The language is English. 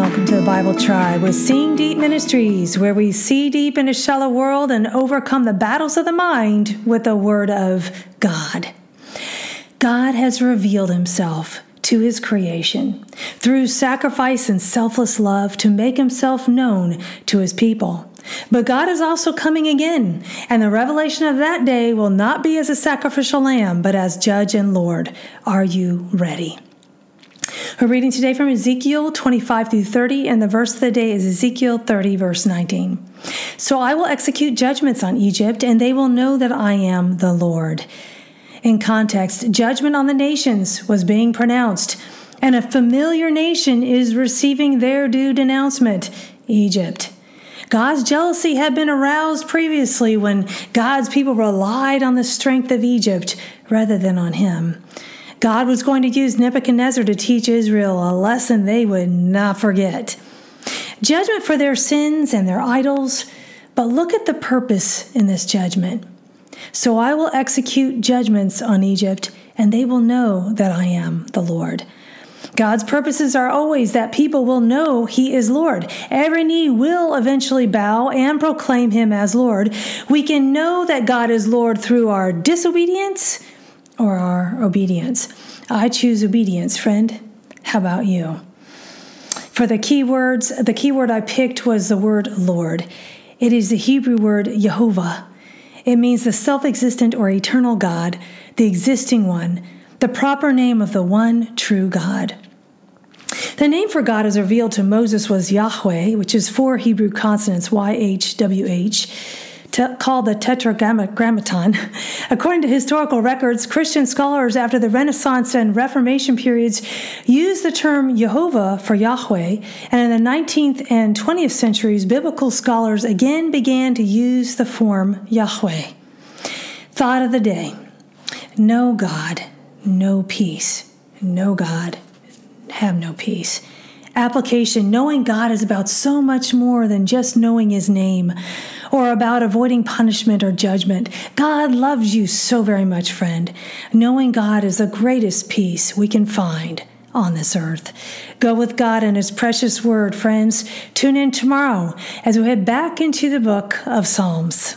Welcome to the Bible Tribe with Seeing Deep Ministries, where we see deep in a shallow world and overcome the battles of the mind with the Word of God. God has revealed Himself to His creation through sacrifice and selfless love to make Himself known to His people. But God is also coming again, and the revelation of that day will not be as a sacrificial lamb, but as judge and Lord. Are you ready? We're reading today from Ezekiel 25 through 30, and the verse of the day is Ezekiel 30, verse 19. So I will execute judgments on Egypt, and they will know that I am the Lord. In context, judgment on the nations was being pronounced, and a familiar nation is receiving their due denouncement Egypt. God's jealousy had been aroused previously when God's people relied on the strength of Egypt rather than on Him. God was going to use Nebuchadnezzar to teach Israel a lesson they would not forget judgment for their sins and their idols. But look at the purpose in this judgment. So I will execute judgments on Egypt, and they will know that I am the Lord. God's purposes are always that people will know He is Lord. Every knee will eventually bow and proclaim Him as Lord. We can know that God is Lord through our disobedience or our obedience? I choose obedience, friend. How about you? For the key words, the key word I picked was the word Lord. It is the Hebrew word Jehovah. It means the self existent or eternal God, the existing one, the proper name of the one true God. The name for God as revealed to Moses was Yahweh, which is four Hebrew consonants Y Called the Tetragrammaton. According to historical records, Christian scholars after the Renaissance and Reformation periods used the term Jehovah for Yahweh, and in the 19th and 20th centuries, biblical scholars again began to use the form Yahweh. Thought of the day No God, no peace. No God, have no peace application, knowing God is about so much more than just knowing His name or about avoiding punishment or judgment. God loves you so very much, friend. Knowing God is the greatest peace we can find on this earth. Go with God and His precious word, friends. Tune in tomorrow as we head back into the book of Psalms.